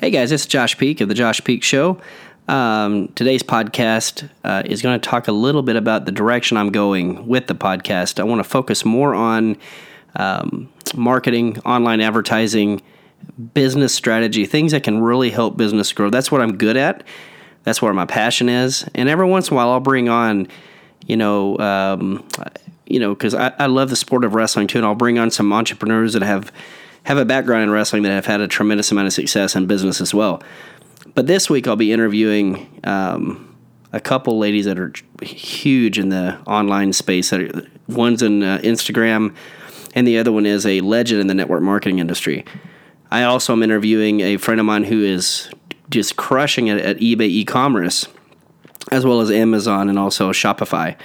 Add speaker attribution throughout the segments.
Speaker 1: Hey guys, it's Josh Peak of the Josh Peak Show. Um, today's podcast uh, is going to talk a little bit about the direction I'm going with the podcast. I want to focus more on um, marketing, online advertising, business strategy, things that can really help business grow. That's what I'm good at. That's where my passion is. And every once in a while, I'll bring on, you know, um, you know, because I, I love the sport of wrestling too, and I'll bring on some entrepreneurs that have have a background in wrestling that have had a tremendous amount of success in business as well. But this week, I'll be interviewing um, a couple ladies that are huge in the online space. That are, one's in uh, Instagram, and the other one is a legend in the network marketing industry. I also am interviewing a friend of mine who is just crushing it at eBay e-commerce, as well as Amazon and also Shopify.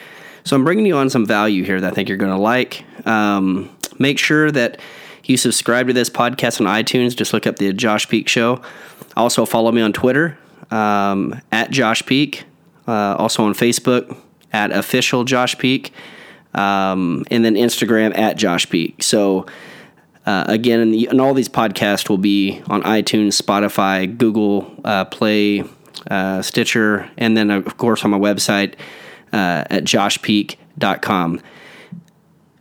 Speaker 1: So I'm bringing you on some value here that I think you're going to like. Um, make sure that you subscribe to this podcast on iTunes. Just look up the Josh Peak Show. Also follow me on Twitter um, at Josh Peak. Uh, also on Facebook at official Josh Peak. Um, and then Instagram at Josh Peak. So uh, again, and, the, and, all these podcasts will be on iTunes, Spotify, Google uh, Play, uh, Stitcher, and then, of course, on my website uh, at joshpeak.com.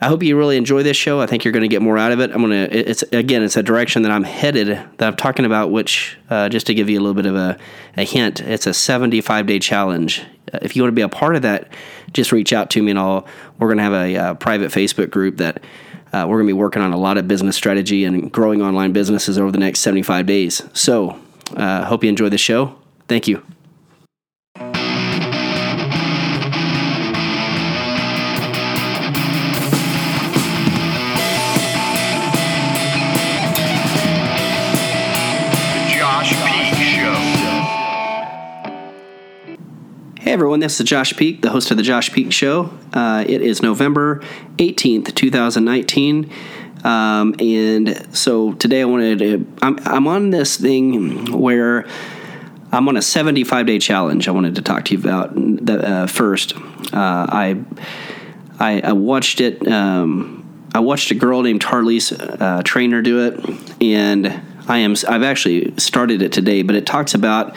Speaker 1: I hope you really enjoy this show. I think you're going to get more out of it. I'm going to, it's again, it's a direction that I'm headed that I'm talking about, which, uh, just to give you a little bit of a, a hint, it's a 75 day challenge. Uh, if you want to be a part of that, just reach out to me and I'll, we're going to have a, a private Facebook group that uh, we're going to be working on a lot of business strategy and growing online businesses over the next 75 days. So, uh, hope you enjoy the show. Thank you. Hey everyone, this is Josh Peak, the host of the Josh Peak Show. Uh, it is November 18th, 2019. Um, and so today I wanted to, I'm, I'm on this thing where I'm on a 75 day challenge I wanted to talk to you about the, uh, first. Uh, I, I, I, watched it, um, I watched a girl named Tarlise uh, Trainer do it, and I am, I've actually started it today, but it talks about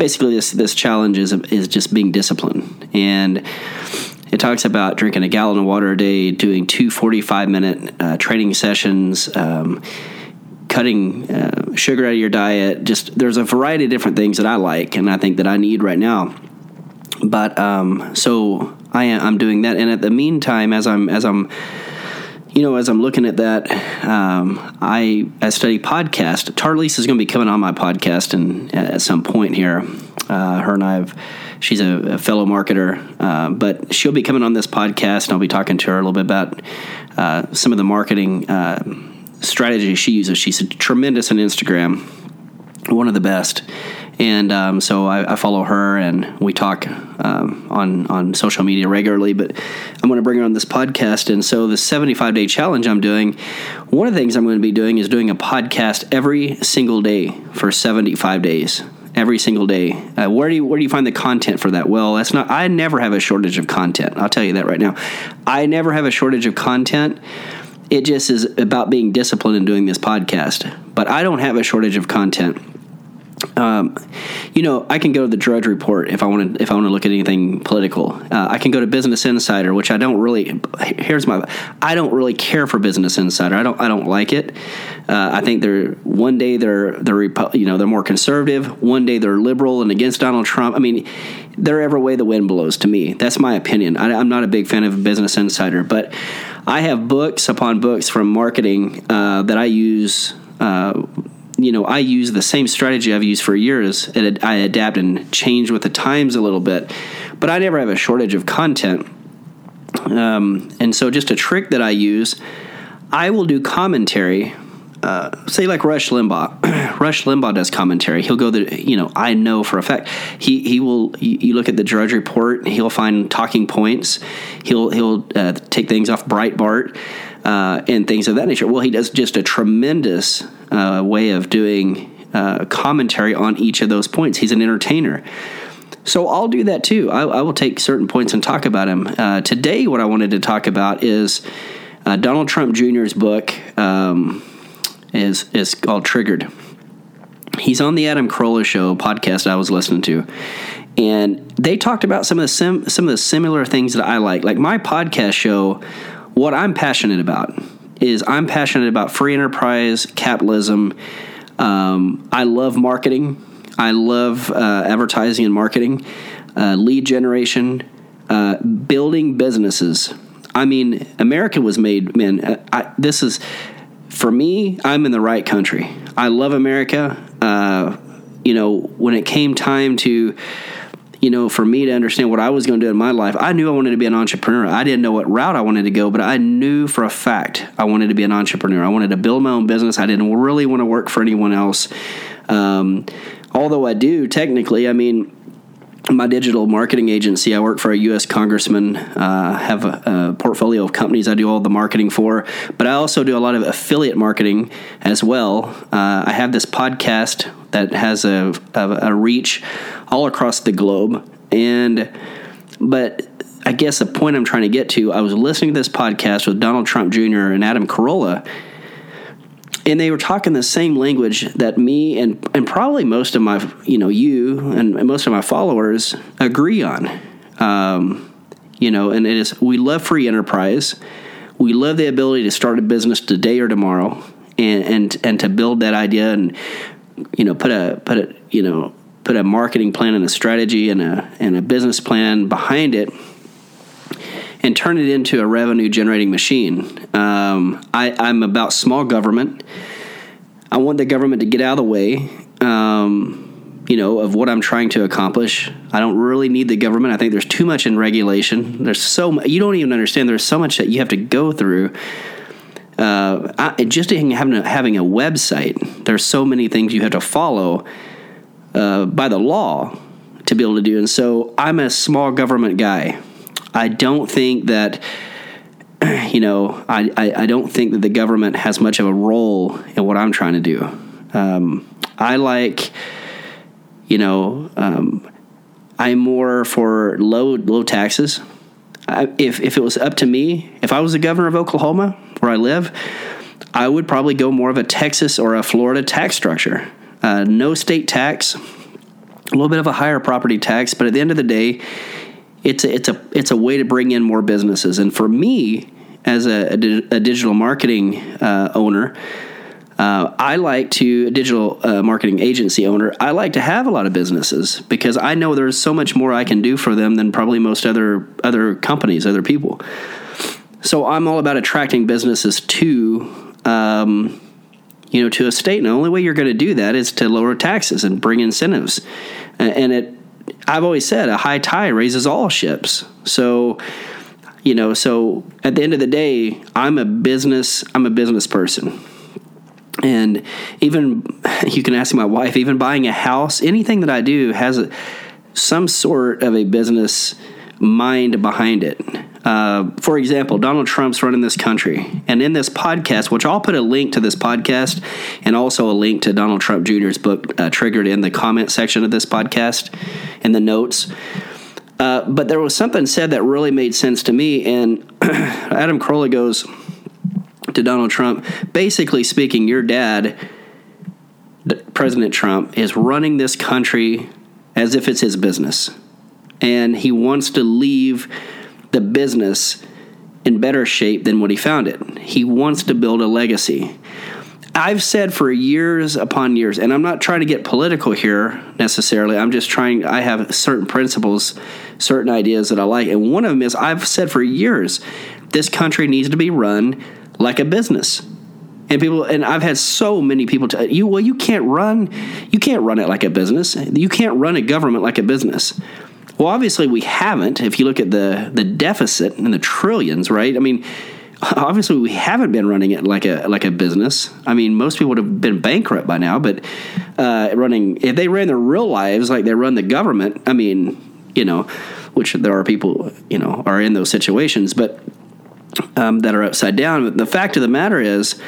Speaker 1: basically this this challenge is is just being disciplined and it talks about drinking a gallon of water a day, doing two 45 minute uh, training sessions, um, cutting uh, sugar out of your diet. Just there's a variety of different things that I like and I think that I need right now. But um, so I am doing that, and at the meantime, as I'm as I'm you know, as I'm looking at that, um, I I study podcast. Tarlise is going to be coming on my podcast, and at some point here, uh, her and I have. She's a, a fellow marketer, uh, but she'll be coming on this podcast, and I'll be talking to her a little bit about uh, some of the marketing uh, strategies she uses. She's tremendous on Instagram, one of the best and um, so I, I, follow her, and we talk um, on on social media regularly. But I'm going to bring her on this podcast, and so the 75 day challenge I'm doing. One of the things I'm going to be doing is doing a podcast every single day for 75 days. Every single day. Uh, where do you where do you find the content for that? Well, that's not. I never have a shortage of content. I'll tell you that right now. I never have a shortage of content it just is about being disciplined in doing this podcast. But I don't have a shortage of content. Um, you know, I can go to the Drudge Report if I want to. If I want to look at anything political, uh, I can go to Business Insider, which I don't really. Here's my. I don't really care for Business Insider. I don't. I don't like it. Uh, I think they're one day they're they're you know they're more conservative. One day they're liberal and against Donald Trump. I mean, they're every way the wind blows. To me, that's my opinion. I, am not a big fan of Business Insider, but I have books upon books from marketing uh, that I use uh, you know, I use the same strategy I've used for years. And I adapt and change with the times a little bit, but I never have a shortage of content. Um, and so, just a trick that I use, I will do commentary. Uh, say like Rush Limbaugh. Rush Limbaugh does commentary. He'll go the you know I know for a fact he he will. You look at the Drudge Report. He'll find talking points. He'll he'll uh, take things off Breitbart uh, and things of that nature. Well, he does just a tremendous uh, way of doing uh, commentary on each of those points. He's an entertainer. So I'll do that too. I, I will take certain points and talk about him. Uh, today, what I wanted to talk about is uh, Donald Trump Jr.'s book um, is is called Triggered. He's on the Adam Carolla show podcast I was listening to, and they talked about some of the sim, some of the similar things that I like. Like my podcast show, what I'm passionate about is I'm passionate about free enterprise capitalism. Um, I love marketing. I love uh, advertising and marketing, uh, lead generation, uh, building businesses. I mean, America was made. Man, uh, I, this is for me. I'm in the right country. I love America. Uh, you know, when it came time to you know, for me to understand what I was going to do in my life, I knew I wanted to be an entrepreneur. I didn't know what route I wanted to go, but I knew for a fact I wanted to be an entrepreneur. I wanted to build my own business. I didn't really want to work for anyone else. Um, although I do technically, I mean, my digital marketing agency. I work for a U.S. congressman. Uh, have a, a, portfolio of companies I do all the marketing for, but I also do a lot of affiliate marketing as well. Uh, I have this podcast that has a, a, a reach all across the globe, and but I guess the point I'm trying to get to, I was listening to this podcast with Donald Trump Jr. and Adam Carolla and they were talking the same language that me and and probably most of my you know you and most of my followers agree on. Um, you know, and it is we love free enterprise. We love the ability to start a business today or tomorrow, and and and to build that idea and you know put a put a you know put a marketing plan and a strategy and a and a business plan behind it and turn it into a revenue generating machine. Um, I, I'm about small government. I want the government to get out of the way. Um, you know, of what I'm trying to accomplish. I don't really need the government. I think there's too much in regulation. There's so much, you don't even understand. There's so much that you have to go through. Uh, I, just having a, having a website, there's so many things you have to follow uh, by the law to be able to do. And so I'm a small government guy. I don't think that you know I, I, I, don't think that the government has much of a role in what I'm trying to do. Um, I like you know um, I'm more for low low taxes. I, if if it was up to me, if I was the governor of Oklahoma where I live, I would probably go more of a Texas or a Florida tax structure. Uh, no state tax, a little bit of a higher property tax, but at the end of the day, it's a, it's a it's a way to bring in more businesses. And for me, as a, a, a digital marketing uh, owner, uh, I like to a digital uh, marketing agency owner. I like to have a lot of businesses because I know there's so much more I can do for them than probably most other other companies, other people. So I'm all about attracting businesses to. Um, you know, to a state, and the only way you're going to do that is to lower taxes and bring incentives. And it I've always said a high tide raises all ships. So, you know, so at the end of the day, I'm a business. I'm a business person. And even you can ask my wife, even buying a house, anything that I do has a, some sort of a business mind behind it. Uh, for example, Donald Trump's running this country. And in this podcast, which I'll put a link to this podcast and also a link to Donald Trump Jr.'s book uh, triggered in the comment section of this podcast in the notes. Uh, but there was something said that really made sense to me. And Adam Carolla goes to Donald Trump basically speaking, your dad, President Trump, is running this country as if it's his business. And he wants to leave the business in better shape than what he found it. He wants to build a legacy. I've said for years upon years, and I'm not trying to get political here necessarily. I'm just trying, I have certain principles, certain ideas that I like. And one of them is I've said for years, this country needs to be run like a business. And people, and I've had so many people tell you, well, you can't run, you can't run it like a business. You can't run a government like a business. Well, obviously we haven't. If you look at the the deficit and the trillions, right? I mean, obviously we haven't been running it like a like a business. I mean, most people would have been bankrupt by now. But uh, running, if they ran their real lives like they run the government, I mean, you know, which there are people, you know, are in those situations, but um, that are upside down. But the fact of the matter is,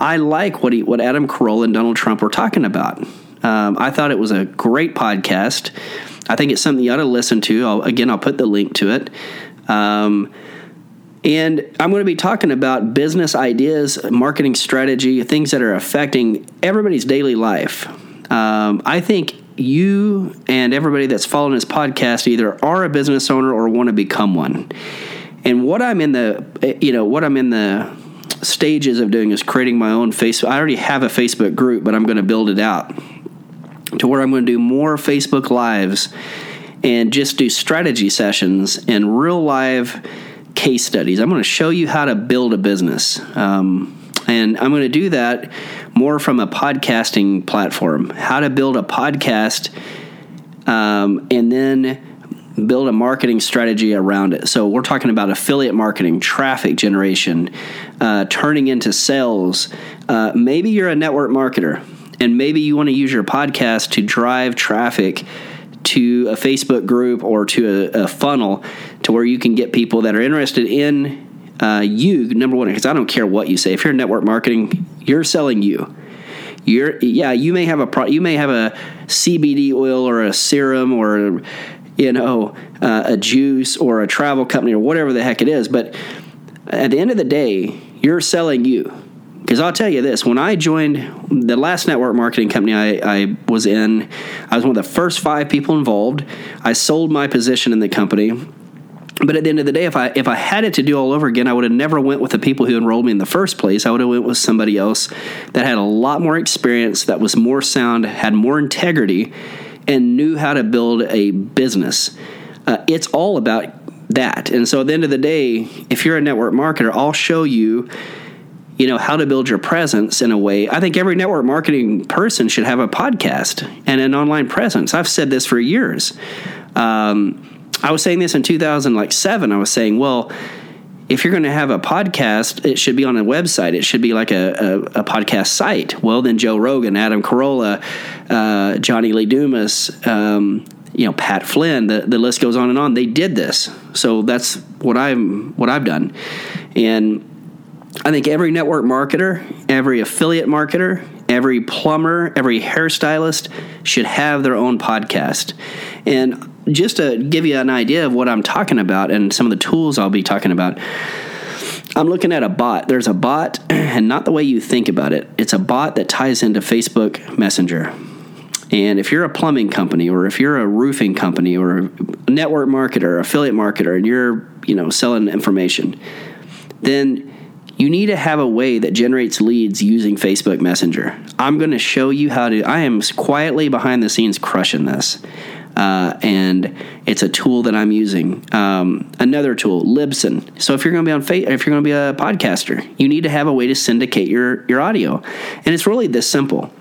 Speaker 1: I like what he, what Adam Carolla and Donald Trump were talking about. Um, I thought it was a great podcast. I think it's something you ought to listen to. I'll, again, I'll put the link to it. Um, and I'm going to be talking about business ideas, marketing strategy, things that are affecting everybody's daily life. Um, I think you and everybody that's following this podcast either are a business owner or want to become one. And what I'm in the, you know, what I'm in the stages of doing is creating my own Facebook. I already have a Facebook group, but I'm going to build it out to where I'm going to do more Facebook lives and just do strategy sessions and real live case studies. I'm going to show you how to build a business. Um, and I'm going to do that more from a podcasting platform, how to build a podcast, um, and then build a marketing strategy around it. So we're talking about affiliate marketing, traffic generation, uh, turning into sales. Uh, maybe you're a network marketer, and maybe you want to use your podcast to drive traffic to a Facebook group or to a, a funnel to where you can get people that are interested in uh, you number one because I don't care what you say. If you're network marketing, you're selling you. You're yeah. You may have a pro, you may have a CBD oil or a serum or you know uh, a juice or a travel company or whatever the heck it is. But at the end of the day, you're selling you. Because I'll tell you this: when I joined the last network marketing company I, I was in, I was one of the first five people involved. I sold my position in the company but at the end of the day, if I if I had it to do all over again, I would have never went with the people who enrolled me in the first place. I would have went with somebody else that had a lot more experience, that was more sound, had more integrity, and knew how to build a business. Uh, it's all about that. And so at the end of the day, if you're a network marketer, I'll show you you know how to build your presence in a way i think every network marketing person should have a podcast and an online presence i've said this for years um, I was saying this in 2007. I was saying, well, if you're going to have a podcast, it should be on a website. It should be like a, a, a podcast site. Well, then Joe Rogan, Adam Carolla, uh, Johnny Lee Dumas, um, you know, Pat Flynn. The, the list goes on and on. They did this, so that's what I'm what I've done, and I think every network marketer, every affiliate marketer, every plumber, every hairstylist should have their own podcast, and just to give you an idea of what I'm talking about and some of the tools I'll be talking about, I'm looking at a bot. There's a bot, and not the way you think about it. It's a bot that ties into Facebook Messenger. And if you're a plumbing company or if you're a roofing company or a network marketer, affiliate marketer, and you're, you know, selling information, then you need to have a way that generates leads using Facebook Messenger. I'm going to show you how to I am quietly behind the scenes crushing this uh, and it's a tool that I'm using. Um, another tool, Libsyn. So if you're going to be on, fa- if you're going to be a podcaster, you need to have a way to syndicate your your audio, and it's really this simple.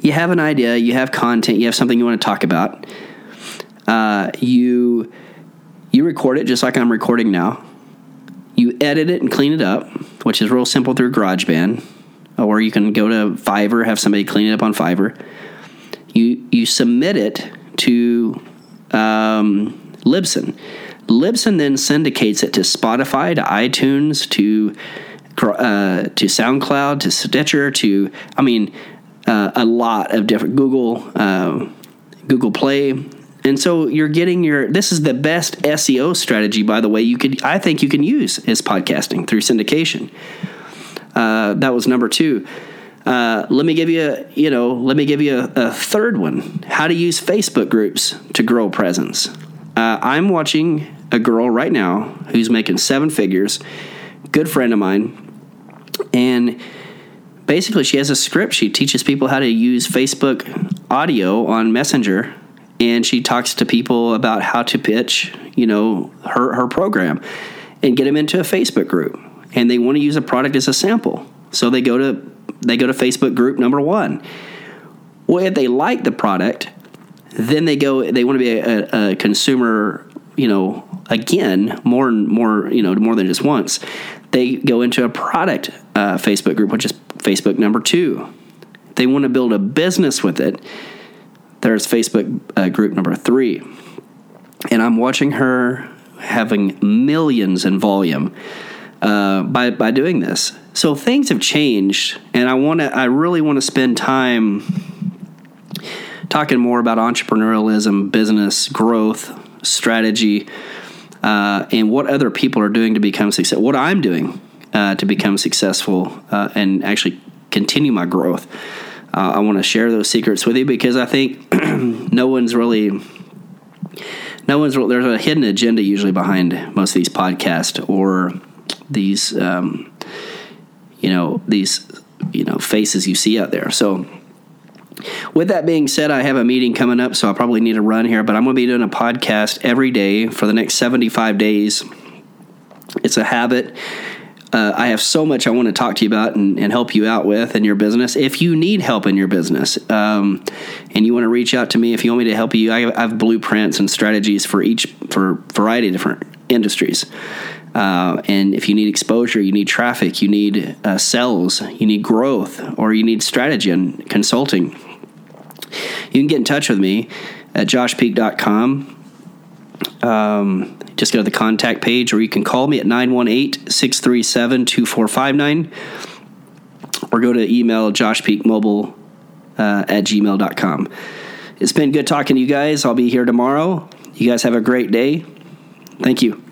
Speaker 1: You have an idea, you have content, you have something you want to talk about. Uh, you you record it just like I'm recording now. You edit it and clean it up, which is real simple through GarageBand, or you can go to Fiverr, have somebody clean it up on Fiverr. You you submit it to um, Libsyn. Libsyn then syndicates it to Spotify, to iTunes, to uh, to SoundCloud, to Stitcher, to I mean uh, a lot of different Google uh, Google Play, and so you're getting your. This is the best SEO strategy, by the way. You could I think you can use is podcasting through syndication. Uh, that was number two. Uh, let me give you a, you know, let me give you a, a, third one. How to use Facebook groups to grow presence. Uh, I'm watching a girl right now who's making seven figures, good friend of mine, and basically she has a script. She teaches people how to use Facebook audio on Messenger, and she talks to people about how to pitch, you know, her her program, and get them into a Facebook group. And they want to use a product as a sample, so they go to they go to Facebook group number one. Well, if they like the product, then they go. They want to be a, a consumer. You know, again, more and more. You know, more than just once. They go into a product uh, Facebook group, which is Facebook number two. They want to build a business with it. There's Facebook uh, group number three, and I'm watching her having millions in volume uh, by by doing this. So things have changed, and I want to. I really want to spend time talking more about entrepreneurialism, business growth, strategy, uh, and what other people are doing to become successful. What I'm doing uh, to become successful uh, and actually continue my growth. Uh, I want to share those secrets with you because I think no one's really no one's there's a hidden agenda usually behind most of these podcasts or these um, you know these you know faces you see out there. So with that being said, I have a meeting coming up, so I probably need to run here. But I'm going to be doing a podcast every day for the next 75 days. It's a habit. Uh, I have so much I want to talk to you about and, and, help you out with in your business. If you need help in your business um, and you want to reach out to me, if you want me to help you, I, I have blueprints and strategies for each for a variety of different industries. Uh, and if you need exposure, you need traffic, you need uh, sales, you need growth, or you need strategy and consulting, you can get in touch with me at joshpeak.com. Um, just go to the contact page, or you can call me at 918 637 2459, or go to email joshpeakmobile uh, at gmail.com. It's been good talking to you guys. I'll be here tomorrow. You guys have a great day. Thank you.